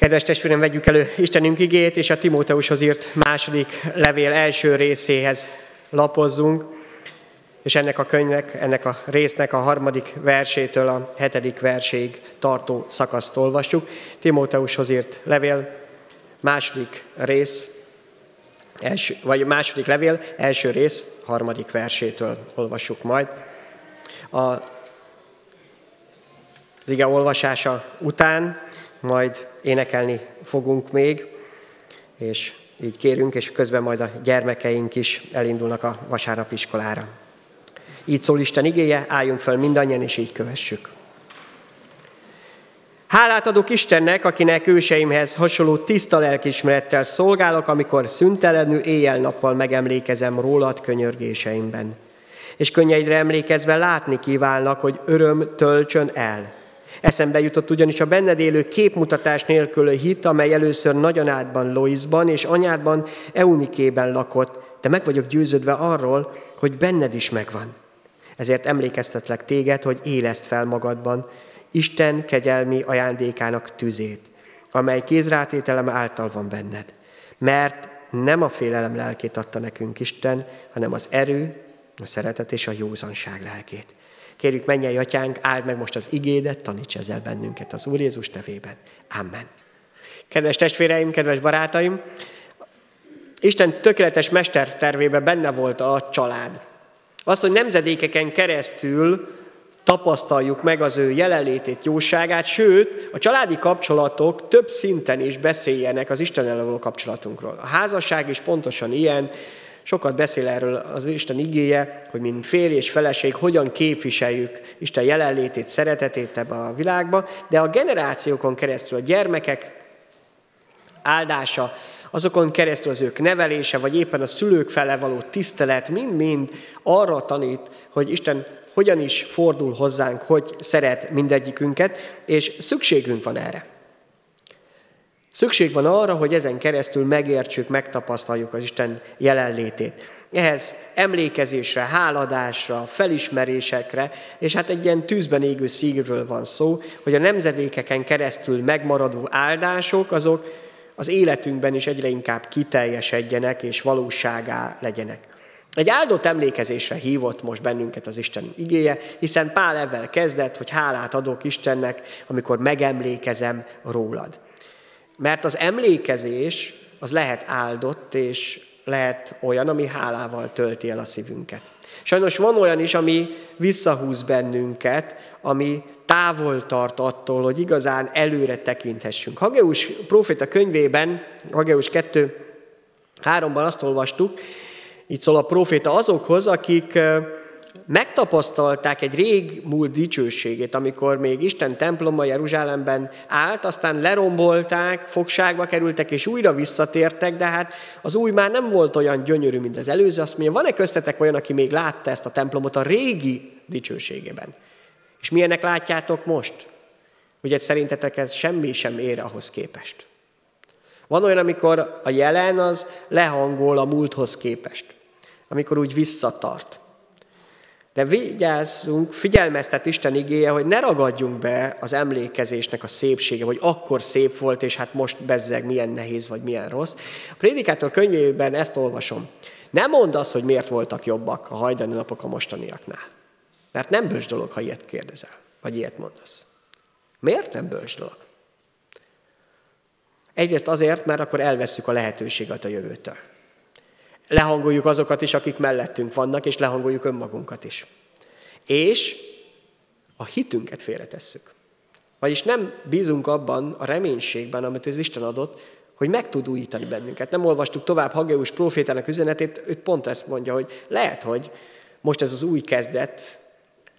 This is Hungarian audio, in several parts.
Kedves testvérem, vegyük elő Istenünk igét, és a Timóteushoz írt második levél első részéhez lapozzunk, és ennek a könyvnek, ennek a résznek a harmadik versétől a hetedik verséig tartó szakaszt olvassuk. Timóteushoz írt levél, második rész, első, vagy második levél, első rész, harmadik versétől olvassuk majd. A, az ige olvasása után majd énekelni fogunk még, és így kérünk, és közben majd a gyermekeink is elindulnak a vasárnapiskolára. Így szól Isten igéje, álljunk fel mindannyian, és így kövessük. Hálát adok Istennek, akinek őseimhez hasonló tiszta lelkismerettel szolgálok, amikor szüntelenül éjjel-nappal megemlékezem rólad könyörgéseimben. És könnyeidre emlékezve látni kívánnak, hogy öröm töltsön el – Eszembe jutott ugyanis a benned élő képmutatás nélkül hit, amely először nagyanádban Loisban és anyádban Eunikében lakott, de meg vagyok győződve arról, hogy benned is megvan. Ezért emlékeztetlek téged, hogy éleszt fel magadban Isten kegyelmi ajándékának tüzét, amely kézrátételem által van benned. Mert nem a félelem lelkét adta nekünk Isten, hanem az erő, a szeretet és a józanság lelkét. Kérjük, mennyei atyánk, áld meg most az igédet, taníts ezzel bennünket az Úr Jézus nevében. Amen. Kedves testvéreim, kedves barátaim, Isten tökéletes mestertervébe benne volt a család. Az, hogy nemzedékeken keresztül tapasztaljuk meg az ő jelenlétét, jóságát, sőt, a családi kapcsolatok több szinten is beszéljenek az Isten való kapcsolatunkról. A házasság is pontosan ilyen, Sokat beszél erről az Isten igéje, hogy mint férj és feleség hogyan képviseljük Isten jelenlétét, szeretetét ebbe a világba, de a generációkon keresztül a gyermekek áldása, azokon keresztül az ők nevelése, vagy éppen a szülők fele való tisztelet mind-mind arra tanít, hogy Isten hogyan is fordul hozzánk, hogy szeret mindegyikünket, és szükségünk van erre. Szükség van arra, hogy ezen keresztül megértsük, megtapasztaljuk az Isten jelenlétét. Ehhez emlékezésre, háladásra, felismerésekre, és hát egy ilyen tűzben égő szívről van szó, hogy a nemzedékeken keresztül megmaradó áldások, azok az életünkben is egyre inkább kiteljesedjenek és valóságá legyenek. Egy áldott emlékezésre hívott most bennünket az Isten igéje, hiszen Pál ebben kezdett, hogy hálát adok Istennek, amikor megemlékezem rólad. Mert az emlékezés az lehet áldott, és lehet olyan, ami hálával tölti el a szívünket. Sajnos van olyan is, ami visszahúz bennünket, ami távol tart attól, hogy igazán előre tekinthessünk. Hageus proféta könyvében, Hageus 2, 3-ban azt olvastuk, itt szól a proféta azokhoz, akik megtapasztalták egy rég múlt dicsőségét, amikor még Isten temploma Jeruzsálemben állt, aztán lerombolták, fogságba kerültek, és újra visszatértek, de hát az új már nem volt olyan gyönyörű, mint az előző. Azt mondja, van-e köztetek olyan, aki még látta ezt a templomot a régi dicsőségében? És milyenek látjátok most? Ugye szerintetek ez semmi sem ér ahhoz képest. Van olyan, amikor a jelen az lehangol a múlthoz képest, amikor úgy visszatart. De vigyázzunk, figyelmeztet Isten igéje, hogy ne ragadjunk be az emlékezésnek a szépsége, hogy akkor szép volt, és hát most bezzeg milyen nehéz, vagy milyen rossz. A Prédikátor könyvében ezt olvasom. Nem mondd azt, hogy miért voltak jobbak a hajdani napok a mostaniaknál. Mert nem bölcs dolog, ha ilyet kérdezel, vagy ilyet mondasz. Miért nem bölcs dolog? Egyrészt azért, mert akkor elveszük a lehetőséget a jövőtől lehangoljuk azokat is, akik mellettünk vannak, és lehangoljuk önmagunkat is. És a hitünket félretesszük. Vagyis nem bízunk abban a reménységben, amit az Isten adott, hogy meg tud újítani bennünket. Nem olvastuk tovább Hageus profétának üzenetét, ő pont ezt mondja, hogy lehet, hogy most ez az új kezdet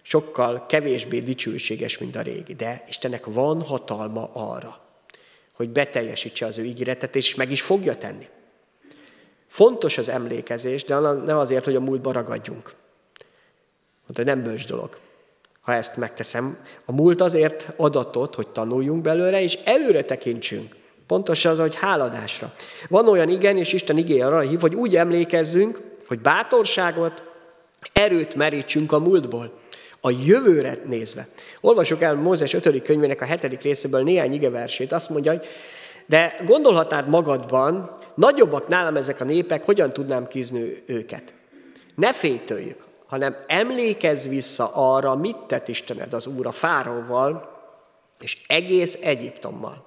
sokkal kevésbé dicsőséges, mint a régi, de Istennek van hatalma arra, hogy beteljesítse az ő ígéretet, és meg is fogja tenni. Fontos az emlékezés, de nem azért, hogy a múltba ragadjunk. Mondta, hogy nem bölcs dolog, ha ezt megteszem. A múlt azért adatot, hogy tanuljunk belőle, és előre tekintsünk. Pontos az, hogy háladásra. Van olyan igen, és Isten igéje arra hív, hogy úgy emlékezzünk, hogy bátorságot, erőt merítsünk a múltból, a jövőre nézve. Olvasok el Mózes 5. könyvének a 7. részéből néhány igeversét, azt mondja, hogy De gondolhatnád magadban, nagyobbak nálam ezek a népek, hogyan tudnám kizni őket? Ne fétöljük, hanem emlékezz vissza arra, mit tett Istened az Úr a Fáróval, és egész Egyiptommal.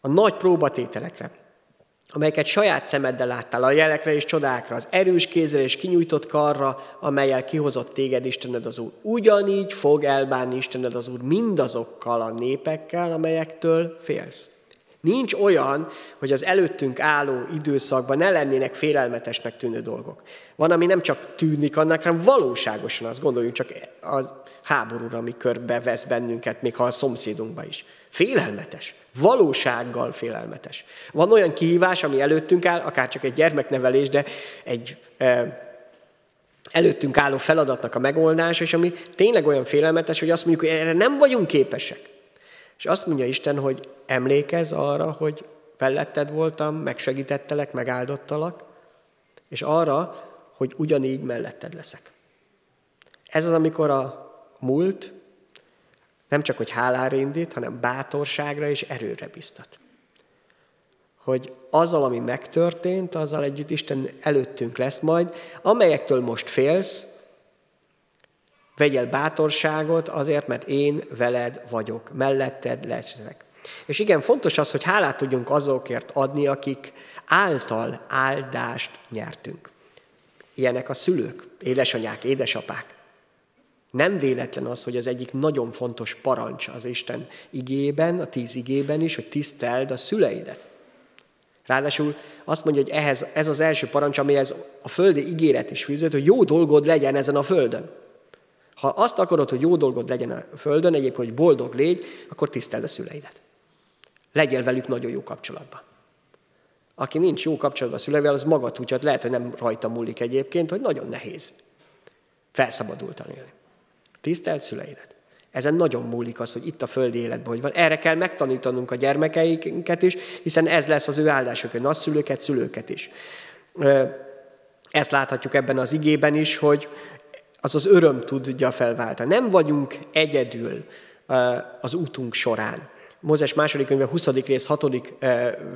A nagy próbatételekre, amelyeket saját szemeddel láttál, a jelekre és csodákra, az erős kézre és kinyújtott karra, amelyel kihozott téged Istened az Úr. Ugyanígy fog elbánni Istened az Úr mindazokkal a népekkel, amelyektől félsz. Nincs olyan, hogy az előttünk álló időszakban ne lennének félelmetesnek tűnő dolgok. Van, ami nem csak tűnik annak, hanem valóságosan azt gondoljuk csak az háborúra, ami körbe vesz bennünket, még ha a szomszédunkba is. Félelmetes. Valósággal félelmetes. Van olyan kihívás, ami előttünk áll, akár csak egy gyermeknevelés, de egy e, előttünk álló feladatnak a megoldása, és ami tényleg olyan félelmetes, hogy azt mondjuk, hogy erre nem vagyunk képesek. És azt mondja Isten, hogy emlékezz arra, hogy felletted voltam, megsegítettelek, megáldottalak, és arra, hogy ugyanígy melletted leszek. Ez az, amikor a múlt nem csak, hogy hálára indít, hanem bátorságra és erőre biztat. Hogy azzal, ami megtörtént, azzal együtt Isten előttünk lesz majd, amelyektől most félsz, vegyél bátorságot azért, mert én veled vagyok, melletted leszek. És igen, fontos az, hogy hálát tudjunk azokért adni, akik által áldást nyertünk. Ilyenek a szülők, édesanyák, édesapák. Nem véletlen az, hogy az egyik nagyon fontos parancs az Isten igében, a tíz igében is, hogy tiszteld a szüleidet. Ráadásul azt mondja, hogy ehhez, ez az első parancs, amihez a földi ígéret is fűzött, hogy jó dolgod legyen ezen a földön. Ha azt akarod, hogy jó dolgod legyen a földön, egyébként, hogy boldog légy, akkor tiszteld a szüleidet. Legyél velük nagyon jó kapcsolatban. Aki nincs jó kapcsolatban a szüleivel, az maga tudja, lehet, hogy nem rajta múlik egyébként, hogy nagyon nehéz felszabadultan élni. Tisztelt szüleidet. Ezen nagyon múlik az, hogy itt a földi életben hogy van. Erre kell megtanítanunk a gyermekeinket is, hiszen ez lesz az ő áldások, a nagyszülőket, szülőket is. Ezt láthatjuk ebben az igében is, hogy az az öröm tudja felváltani. Nem vagyunk egyedül az útunk során. Mózes második könyve 20. rész 6.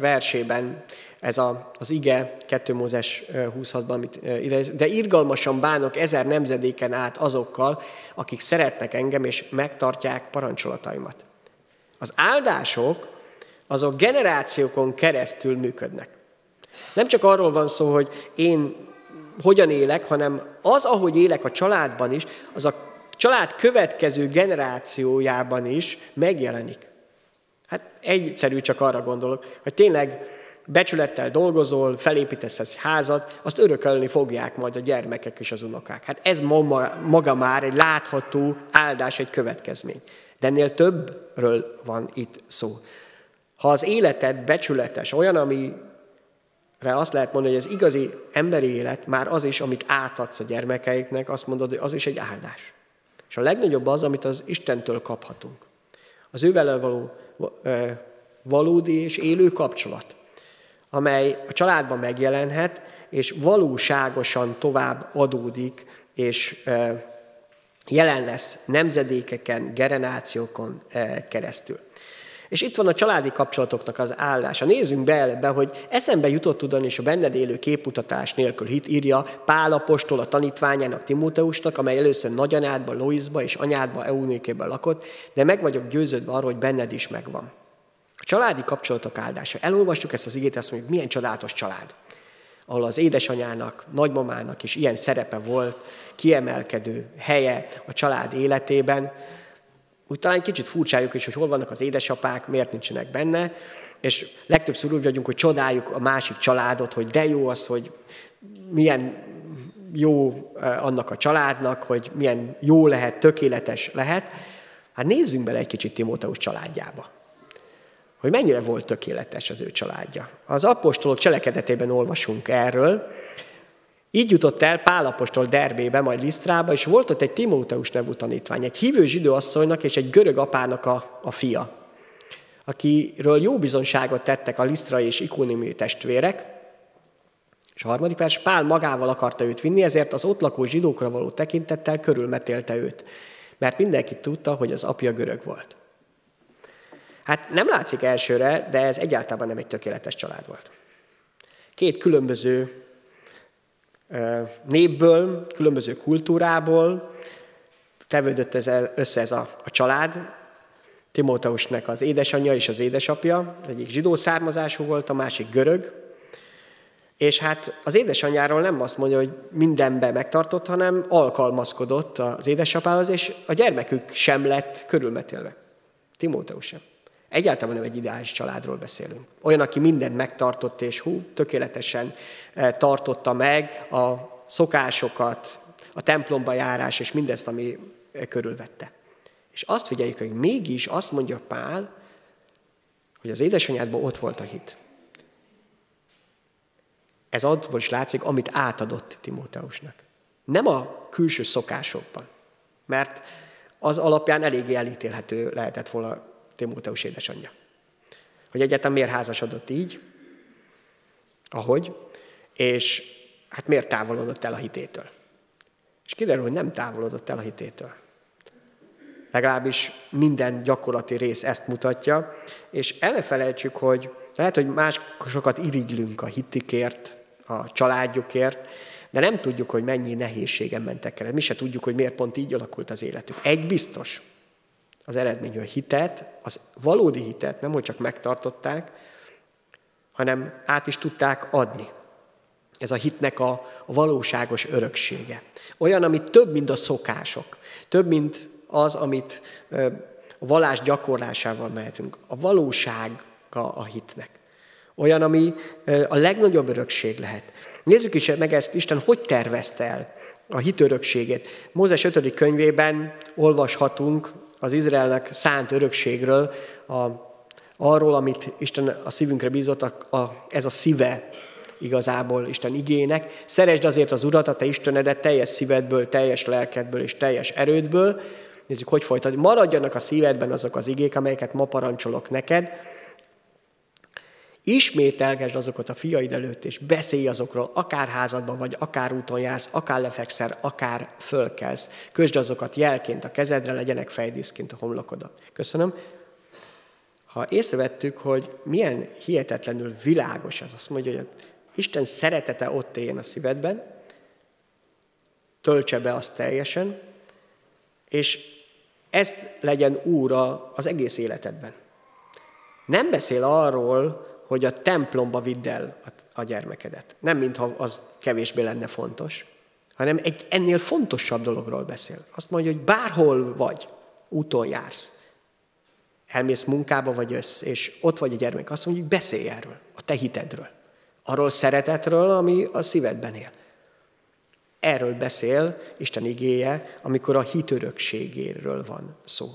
versében ez a, az ige, 2 Mózes 26-ban, amit de irgalmasan bánok ezer nemzedéken át azokkal, akik szeretnek engem, és megtartják parancsolataimat. Az áldások azok generációkon keresztül működnek. Nem csak arról van szó, hogy én hogyan élek, hanem az, ahogy élek a családban is, az a család következő generációjában is megjelenik. Hát egyszerű csak arra gondolok, hogy tényleg becsülettel dolgozol, felépítesz egy házat, azt örökölni fogják majd a gyermekek és az unokák. Hát ez maga már egy látható áldás, egy következmény. De ennél többről van itt szó. Ha az életed becsületes, olyan, amire azt lehet mondani, hogy ez igazi emberi élet, már az is, amit átadsz a gyermekeiknek, azt mondod, hogy az is egy áldás. És a legnagyobb az, amit az Istentől kaphatunk. Az ővel való valódi és élő kapcsolat, amely a családban megjelenhet, és valóságosan tovább adódik, és jelen lesz nemzedékeken, generációkon keresztül. És itt van a családi kapcsolatoknak az állása. Nézzünk be be, hogy eszembe jutott ugyanis a benned élő képmutatás nélkül hit írja Pál apostol a tanítványának Timóteusnak, amely először nagyanyádban, Loisba és anyádba, Eunékében lakott, de meg vagyok győződve arról, hogy benned is megvan. A családi kapcsolatok áldása. Elolvastuk ezt az igét, azt mondjuk, milyen csodálatos család ahol az édesanyának, nagymamának is ilyen szerepe volt, kiemelkedő helye a család életében, úgy talán kicsit furcsájuk is, hogy hol vannak az édesapák, miért nincsenek benne, és legtöbbször úgy vagyunk, hogy csodáljuk a másik családot, hogy de jó az, hogy milyen jó annak a családnak, hogy milyen jó lehet, tökéletes lehet. Hát nézzünk bele egy kicsit Timóteus családjába. Hogy mennyire volt tökéletes az ő családja. Az apostolok cselekedetében olvasunk erről, így jutott el Pálapostól Derbébe, majd Lisztrába, és volt ott egy Timóteus nevű tanítvány, egy hívő zsidó asszonynak és egy görög apának a, a fia, akiről jó bizonságot tettek a Lisztrai és Ikonimi testvérek, és a harmadik vers, Pál magával akarta őt vinni, ezért az ott lakó zsidókra való tekintettel körülmetélte őt, mert mindenki tudta, hogy az apja görög volt. Hát nem látszik elsőre, de ez egyáltalán nem egy tökéletes család volt. Két különböző népből, különböző kultúrából tevődött ez össze ez a, a család. Timóteusnak az édesanyja és az édesapja, egyik zsidó származású volt, a másik görög. És hát az édesanyjáról nem azt mondja, hogy mindenben megtartott, hanem alkalmazkodott az édesapához, és a gyermekük sem lett körülmetélve. Timóteus sem. Egyáltalán nem egy ideális családról beszélünk. Olyan, aki mindent megtartott, és hú, tökéletesen eh, tartotta meg a szokásokat, a templomba járás, és mindezt, ami eh, körülvette. És azt figyeljük, hogy mégis azt mondja Pál, hogy az édesanyádban ott volt a hit. Ez abból is látszik, amit átadott Timóteusnak. Nem a külső szokásokban, mert az alapján eléggé elítélhető lehetett volna Timóteus édesanyja. Hogy egyetem miért házasodott így, ahogy, és hát miért távolodott el a hitétől. És kiderül, hogy nem távolodott el a hitétől. Legalábbis minden gyakorlati rész ezt mutatja, és elfelejtsük, hogy lehet, hogy másokat irigylünk a hitikért, a családjukért, de nem tudjuk, hogy mennyi nehézségen mentek el. Mi se tudjuk, hogy miért pont így alakult az életük. Egy biztos, az eredmény, hogy a hitet, az valódi hitet nem, hogy csak megtartották, hanem át is tudták adni. Ez a hitnek a, valóságos öröksége. Olyan, amit több, mint a szokások. Több, mint az, amit a valás gyakorlásával mehetünk. A valósága a hitnek. Olyan, ami a legnagyobb örökség lehet. Nézzük is meg ezt, Isten hogy tervezte el a hit örökségét. Mózes 5. könyvében olvashatunk az Izraelnek szánt örökségről, a, arról, amit Isten a szívünkre bízott, a, a, ez a szíve igazából Isten igének. Szeresd azért az Urat, a te Istenedet teljes szívedből, teljes lelkedből és teljes erődből. Nézzük, hogy folytatjuk. Maradjanak a szívedben azok az igék, amelyeket ma parancsolok neked, Ismételgesd azokat a fiaid előtt, és beszélj azokról, akár házadban, vagy akár úton jársz, akár lefekszel, akár fölkelsz. Közd azokat jelként a kezedre, legyenek fejdíszként a homlokodat. Köszönöm. Ha észrevettük, hogy milyen hihetetlenül világos az, azt mondja, hogy Isten szeretete ott éljen a szívedben, töltse be azt teljesen, és ezt legyen úra az egész életedben. Nem beszél arról, hogy a templomba vidd el a gyermekedet. Nem, mintha az kevésbé lenne fontos, hanem egy ennél fontosabb dologról beszél. Azt mondja, hogy bárhol vagy, úton jársz, elmész munkába vagy össz, és ott vagy a gyermek, azt mondja, hogy beszélj erről, a te hitedről. Arról szeretetről, ami a szívedben él. Erről beszél Isten igéje, amikor a hit örökségéről van szó.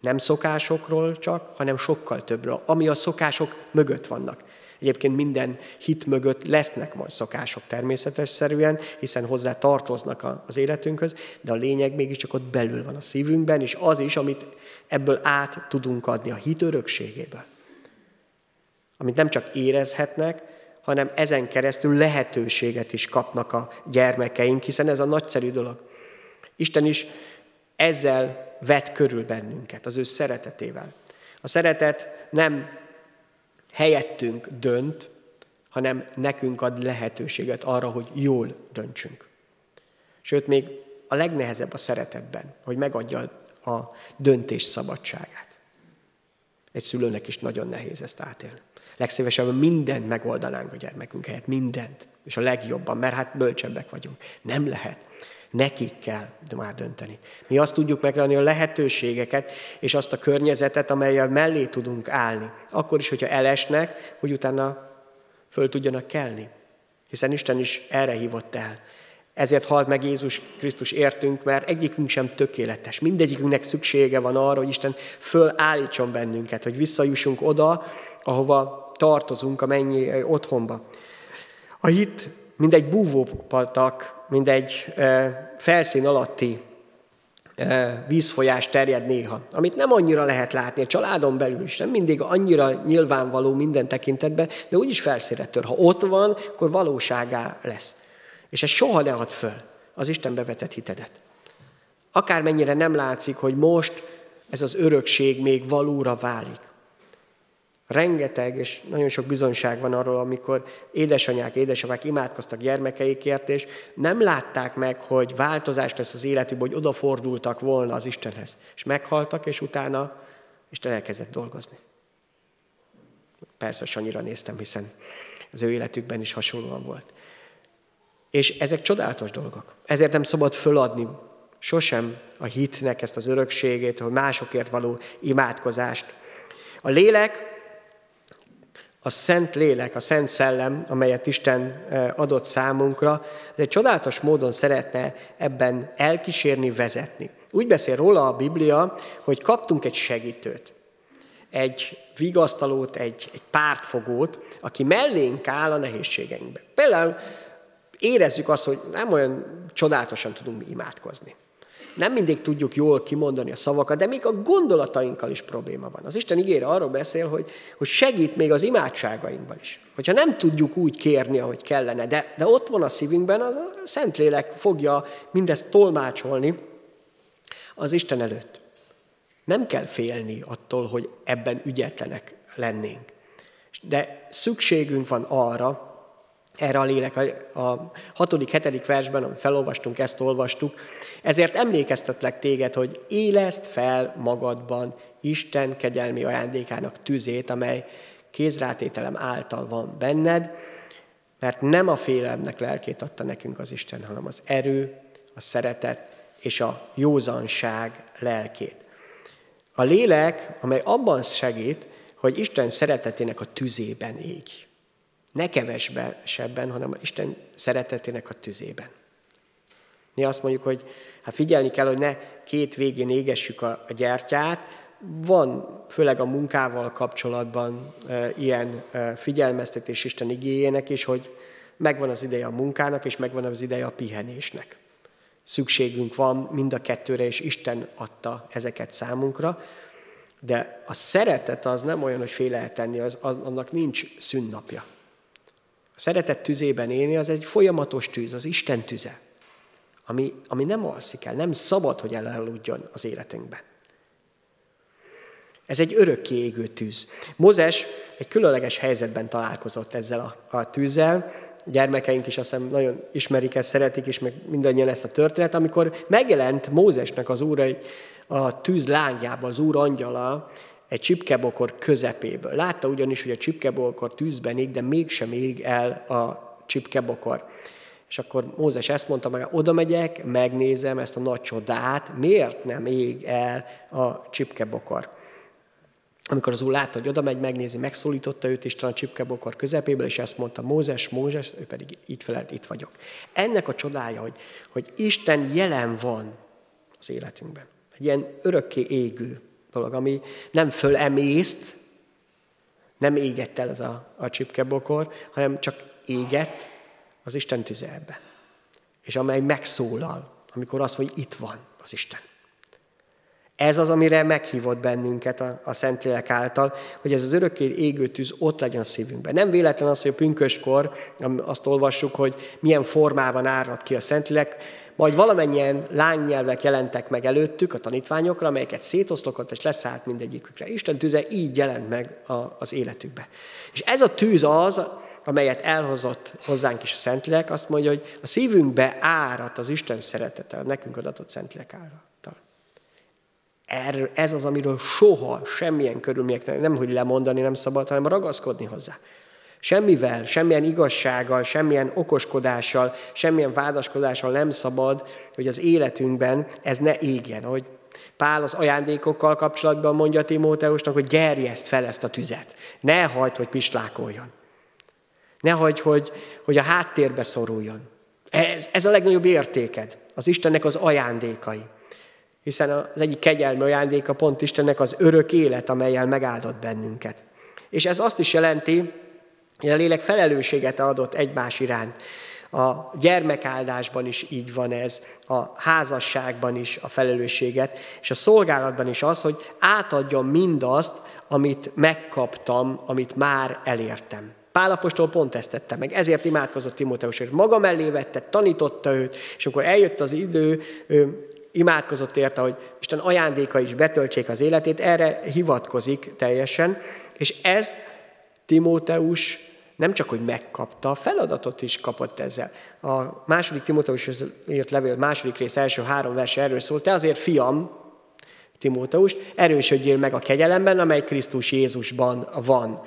Nem szokásokról csak, hanem sokkal többről, ami a szokások mögött vannak. Egyébként minden hit mögött lesznek majd szokások természetesszerűen, hiszen hozzá tartoznak az életünkhöz, de a lényeg mégiscsak ott belül van a szívünkben, és az is, amit ebből át tudunk adni a hit örökségéből. Amit nem csak érezhetnek, hanem ezen keresztül lehetőséget is kapnak a gyermekeink, hiszen ez a nagyszerű dolog. Isten is ezzel vet körül bennünket, az ő szeretetével. A szeretet nem helyettünk dönt, hanem nekünk ad lehetőséget arra, hogy jól döntsünk. Sőt, még a legnehezebb a szeretetben, hogy megadja a döntés szabadságát. Egy szülőnek is nagyon nehéz ezt átélni. Legszívesebben mindent megoldanánk a gyermekünk helyett, mindent. És a legjobban, mert hát bölcsebbek vagyunk. Nem lehet. Nekik kell már dönteni. Mi azt tudjuk megadni a lehetőségeket, és azt a környezetet, amelyel mellé tudunk állni. Akkor is, hogyha elesnek, hogy utána föl tudjanak kelni. Hiszen Isten is erre hívott el. Ezért halt meg Jézus Krisztus értünk, mert egyikünk sem tökéletes. Mindegyikünknek szüksége van arra, hogy Isten fölállítson bennünket, hogy visszajussunk oda, ahova tartozunk, a mennyi otthonba. A hit mint egy búvópatak, mint egy felszín alatti vízfolyás terjed néha, amit nem annyira lehet látni a családon belül is, nem mindig annyira nyilvánvaló minden tekintetben, de úgyis felszínre tör. Ha ott van, akkor valóságá lesz. És ez soha ne ad föl az Isten bevetett hitedet. Akármennyire nem látszik, hogy most ez az örökség még valóra válik. Rengeteg és nagyon sok bizonyság van arról, amikor édesanyák, édesapák imádkoztak gyermekeikért, és nem látták meg, hogy változás lesz az életükben, hogy odafordultak volna az Istenhez. És meghaltak, és utána Isten elkezdett dolgozni. Persze Sanyira néztem, hiszen az ő életükben is hasonlóan volt. És ezek csodálatos dolgok. Ezért nem szabad föladni sosem a hitnek ezt az örökségét, hogy másokért való imádkozást. A lélek a Szent Lélek, a Szent Szellem, amelyet Isten adott számunkra, de csodálatos módon szeretne ebben elkísérni, vezetni. Úgy beszél róla a Biblia, hogy kaptunk egy segítőt, egy vigasztalót, egy, egy pártfogót, aki mellénk áll a nehézségeinkben. Például érezzük azt, hogy nem olyan csodálatosan tudunk mi imádkozni nem mindig tudjuk jól kimondani a szavakat, de még a gondolatainkkal is probléma van. Az Isten ígére arról beszél, hogy, hogy segít még az imádságainkban is. Hogyha nem tudjuk úgy kérni, ahogy kellene, de, de ott van a szívünkben, az a Szentlélek fogja mindezt tolmácsolni az Isten előtt. Nem kell félni attól, hogy ebben ügyetlenek lennénk. De szükségünk van arra, erre a lélek. A hatodik, hetedik versben, amit felolvastunk, ezt olvastuk. Ezért emlékeztetlek téged, hogy éleszt fel magadban Isten kegyelmi ajándékának tüzét, amely kézrátételem által van benned, mert nem a félelemnek lelkét adta nekünk az Isten, hanem az erő, a szeretet és a józanság lelkét. A lélek, amely abban segít, hogy Isten szeretetének a tüzében égy. Ne kevesebben, hanem Isten szeretetének a tüzében. Mi azt mondjuk, hogy hát figyelni kell, hogy ne két végén égessük a, a gyertyát. Van, főleg a munkával kapcsolatban e, ilyen e, figyelmeztetés Isten igényének is, hogy megvan az ideje a munkának, és megvan az ideje a pihenésnek. Szükségünk van mind a kettőre, és Isten adta ezeket számunkra. De a szeretet az nem olyan, hogy fél lehet tenni, az, annak nincs szünnapja. A szeretet tüzében élni az egy folyamatos tűz, az Isten tüze, ami, ami nem alszik el, nem szabad, hogy eleludjon az életünkben. Ez egy örökké égő tűz. Mózes egy különleges helyzetben találkozott ezzel a, a tűzzel, a gyermekeink is azt hiszem nagyon ismerik ezt, szeretik, és meg mindannyian ezt a történet, amikor megjelent Mózesnek az úr a tűz lángjában, az úr angyala, egy csipkebokor közepéből. Látta ugyanis, hogy a csipkebokor tűzben ég, de mégsem ég el a csipkebokor. És akkor Mózes ezt mondta meg, oda megyek, megnézem ezt a nagy csodát, miért nem ég el a csipkebokor. Amikor az úr látta, hogy oda megy, megnézi, megszólította őt Isten a csipkebokor közepéből, és ezt mondta, Mózes, Mózes, ő pedig itt felelt, itt vagyok. Ennek a csodája, hogy, hogy Isten jelen van az életünkben. Egy ilyen örökké égő dolog, ami nem fölemészt, nem égett el ez a, a csipkebokor, hanem csak égett az Isten tüze ebbe. És amely megszólal, amikor azt mondja, hogy itt van az Isten. Ez az, amire meghívott bennünket a, a Szentlélek által, hogy ez az örökké égő tűz ott legyen a szívünkben. Nem véletlen az, hogy a pünköskor azt olvassuk, hogy milyen formában árad ki a Szentlélek, majd valamennyien lánynyelvek jelentek meg előttük a tanítványokra, amelyeket szétoszlokott és leszállt mindegyikükre. Isten tűze így jelent meg a, az életükbe. És ez a tűz az, amelyet elhozott hozzánk is a Szentlélek, azt mondja, hogy a szívünkbe árat az Isten szeretete, a nekünk adatott Szentlélek által. Ez az, amiről soha, semmilyen körülmények nem, hogy lemondani nem szabad, hanem ragaszkodni hozzá. Semmivel, semmilyen igazsággal, semmilyen okoskodással, semmilyen vádaskodással nem szabad, hogy az életünkben ez ne égjen. Hogy Pál az ajándékokkal kapcsolatban mondja Timóteusnak, hogy gerjeszt fel ezt a tüzet. Ne hagyd, hogy pislákoljon. Ne hagyd, hogy, hogy a háttérbe szoruljon. Ez, ez a legnagyobb értéked, az Istennek az ajándékai. Hiszen az egyik kegyelmi ajándéka pont Istennek az örök élet, amelyel megáldott bennünket. És ez azt is jelenti, a lélek felelősséget adott egymás iránt. A gyermekáldásban is így van ez, a házasságban is a felelősséget, és a szolgálatban is az, hogy átadjam mindazt, amit megkaptam, amit már elértem. Pálapostól pont ezt tette meg, ezért imádkozott Timóteusért. Maga mellé vette, tanította őt, és akkor eljött az idő, ő imádkozott érte, hogy Isten ajándéka is betöltsék az életét, erre hivatkozik teljesen, és ezt Timóteus nem csak, hogy megkapta, feladatot is kapott ezzel. A második Timóteus írt levél második rész első három verse erről szól. Te azért, fiam, Timóteus, erősödjél meg a kegyelemben, amely Krisztus Jézusban van.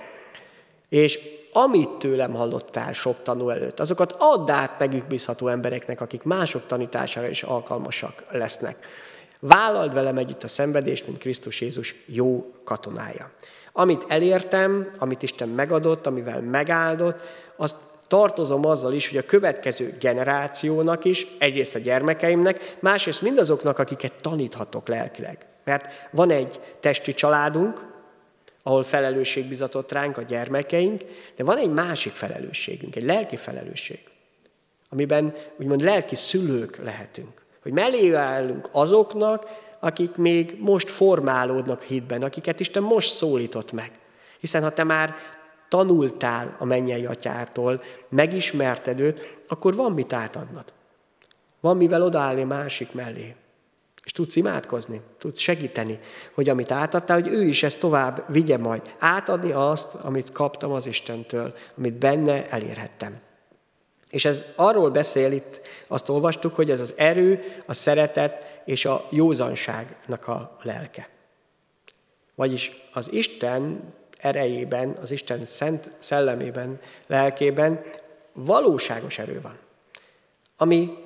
És amit tőlem hallottál sok tanú előtt, azokat add át megbízható embereknek, akik mások tanítására is alkalmasak lesznek. Vállald velem együtt a szenvedést, mint Krisztus Jézus jó katonája. Amit elértem, amit Isten megadott, amivel megáldott, azt tartozom azzal is, hogy a következő generációnak is, egyrészt a gyermekeimnek, másrészt mindazoknak, akiket taníthatok lelkileg. Mert van egy testi családunk, ahol felelősség bizatott ránk a gyermekeink, de van egy másik felelősségünk, egy lelki felelősség, amiben úgymond lelki szülők lehetünk. Hogy mellé állunk azoknak, akik még most formálódnak hitben, akiket Isten most szólított meg. Hiszen ha te már tanultál a mennyei atyártól, megismerted őt, akkor van mit átadnod. Van mivel odaállni másik mellé. És tudsz imádkozni, tudsz segíteni, hogy amit átadtál, hogy ő is ezt tovább vigye majd. Átadni azt, amit kaptam az Istentől, amit benne elérhettem. És ez arról beszél itt, azt olvastuk, hogy ez az erő, a szeretet és a józanságnak a lelke. Vagyis az Isten erejében, az Isten szent szellemében, lelkében valóságos erő van, ami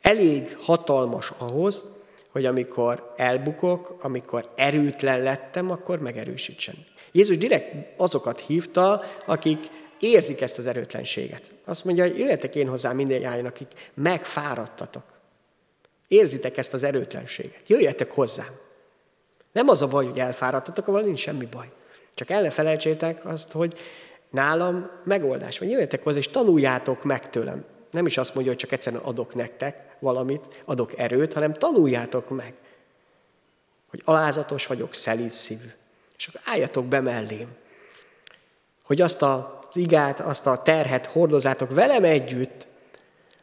elég hatalmas ahhoz, hogy amikor elbukok, amikor erőtlen lettem, akkor megerősítsen. Jézus direkt azokat hívta, akik érzik ezt az erőtlenséget. Azt mondja, hogy jöjjetek én hozzá minden akik megfáradtatok. Érzitek ezt az erőtlenséget. Jöjjetek hozzám. Nem az a baj, hogy elfáradtatok, avval nincs semmi baj. Csak el ne felejtsétek azt, hogy nálam megoldás van. Jöjjetek hozzá, és tanuljátok meg tőlem. Nem is azt mondja, hogy csak egyszerűen adok nektek valamit, adok erőt, hanem tanuljátok meg, hogy alázatos vagyok, szelíd szívű. És akkor álljatok be mellém, hogy azt az igát, azt a terhet hordozátok velem együtt,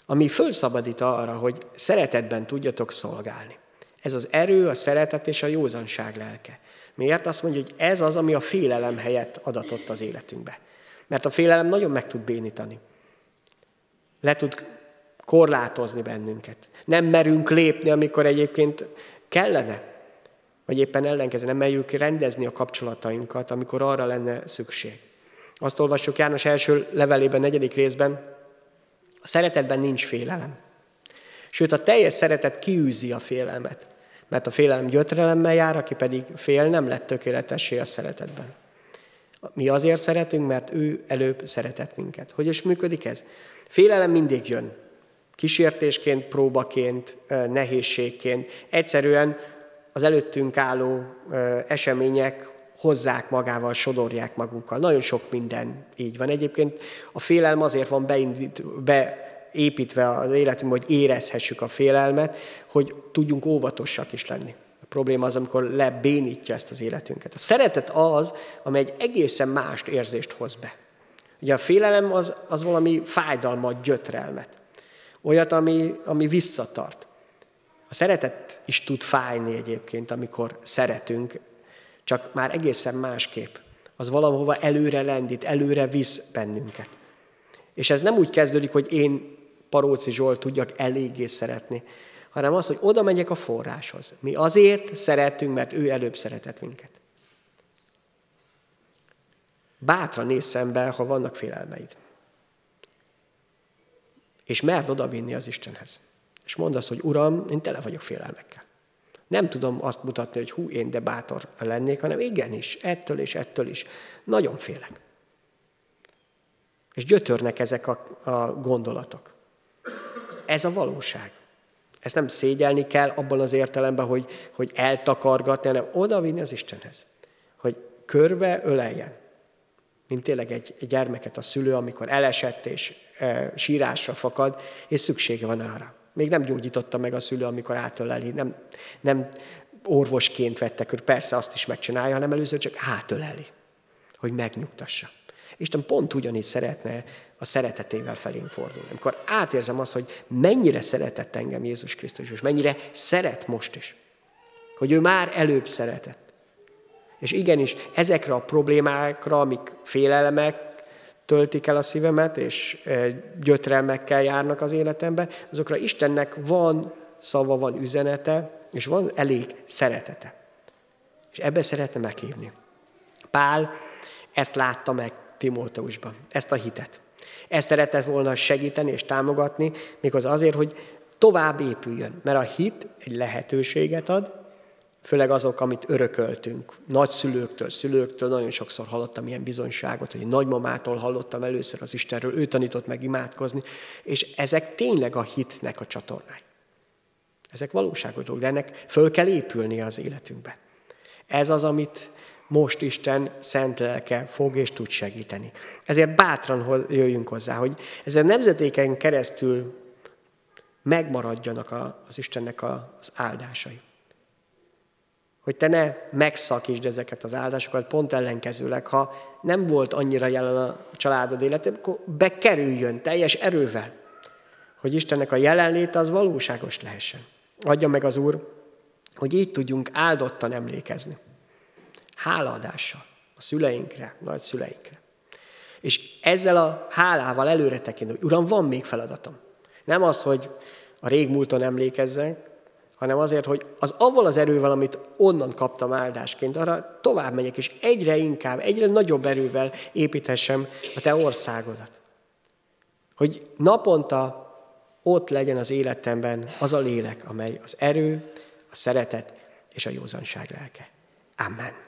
ami fölszabadít arra, hogy szeretetben tudjatok szolgálni. Ez az erő, a szeretet és a józanság lelke. Miért? Azt mondja, hogy ez az, ami a félelem helyett adatott az életünkbe. Mert a félelem nagyon meg tud bénítani. Le tud korlátozni bennünket. Nem merünk lépni, amikor egyébként kellene. Vagy éppen ellenkező, nem merjük rendezni a kapcsolatainkat, amikor arra lenne szükség. Azt olvassuk János első levelében, negyedik részben, a szeretetben nincs félelem. Sőt, a teljes szeretet kiűzi a félelmet. Mert a félelem gyötrelemmel jár, aki pedig fél, nem lett tökéletessé a szeretetben. Mi azért szeretünk, mert ő előbb szeretett minket. Hogy is működik ez? Félelem mindig jön. Kísértésként, próbaként, nehézségként. Egyszerűen az előttünk álló események hozzák magával, sodorják magunkkal. Nagyon sok minden így van. Egyébként a félelem azért van beindít, beépítve az életünkbe, hogy érezhessük a félelmet, hogy tudjunk óvatosak is lenni. A probléma az, amikor lebénítja ezt az életünket. A szeretet az, amely egy egészen más érzést hoz be. Ugye a félelem az, az valami fájdalmat, gyötrelmet. Olyat, ami, ami visszatart. A szeretet is tud fájni egyébként, amikor szeretünk, csak már egészen másképp. Az valahova előre lendít, előre visz bennünket. És ez nem úgy kezdődik, hogy én Paróci Zsolt tudjak eléggé szeretni, hanem az, hogy oda megyek a forráshoz. Mi azért szeretünk, mert ő előbb szeretett minket. Bátran néz szembe, ha vannak félelmeid. És merd odavinni az Istenhez. És mondd azt, hogy Uram, én tele vagyok félelmekkel. Nem tudom azt mutatni, hogy hú, én de bátor lennék, hanem igenis, ettől és ettől is. Nagyon félek. És gyötörnek ezek a, a gondolatok. Ez a valóság. Ezt nem szégyelni kell abban az értelemben, hogy, hogy eltakargatni, hanem odavinni az Istenhez. Hogy körbe öleljen. Mint tényleg egy, gyermeket a szülő, amikor elesett és e, sírásra fakad, és szüksége van arra. Még nem gyógyította meg a szülő, amikor átöleli, nem, nem orvosként vettek, hogy persze azt is megcsinálja, hanem először csak átöleli, hogy megnyugtassa. Isten pont ugyanígy szeretne a szeretetével felénk fordulni. Amikor átérzem azt, hogy mennyire szeretett engem Jézus Krisztus, és mennyire szeret most is. Hogy ő már előbb szeretett. És igenis, ezekre a problémákra, amik félelmek töltik el a szívemet, és gyötrelmekkel járnak az életembe, azokra Istennek van szava, van üzenete, és van elég szeretete. És ebbe szeretne meghívni. Pál ezt látta meg Timóteusban, ezt a hitet. Ezt szeretett volna segíteni és támogatni, méghozzá azért, hogy tovább épüljön. Mert a hit egy lehetőséget ad, főleg azok, amit örököltünk. Nagyszülőktől, szülőktől nagyon sokszor hallottam ilyen bizonyságot, hogy nagymamától hallottam először az Istenről, ő tanított meg imádkozni, és ezek tényleg a hitnek a csatornái. Ezek valóságos dolgok, de ennek föl kell épülnie az életünkbe. Ez az, amit most Isten szent lelke fog és tud segíteni. Ezért bátran jöjjünk hozzá, hogy ezen nemzetéken keresztül megmaradjanak az Istennek az áldásai. Hogy te ne megszakítsd ezeket az áldásokat, pont ellenkezőleg, ha nem volt annyira jelen a családod életében, akkor bekerüljön teljes erővel, hogy Istennek a jelenléte az valóságos lehessen. Adja meg az Úr, hogy így tudjunk áldottan emlékezni. Hálaadással a szüleinkre, nagyszüleinkre. És ezzel a hálával előre tekintve, hogy Uram, van még feladatom. Nem az, hogy a régmúlton emlékezzek, hanem azért, hogy az avval az erővel, amit onnan kaptam áldásként, arra tovább megyek, és egyre inkább, egyre nagyobb erővel építhessem a te országodat. Hogy naponta ott legyen az életemben az a lélek, amely az erő, a szeretet és a józanság lelke. Amen.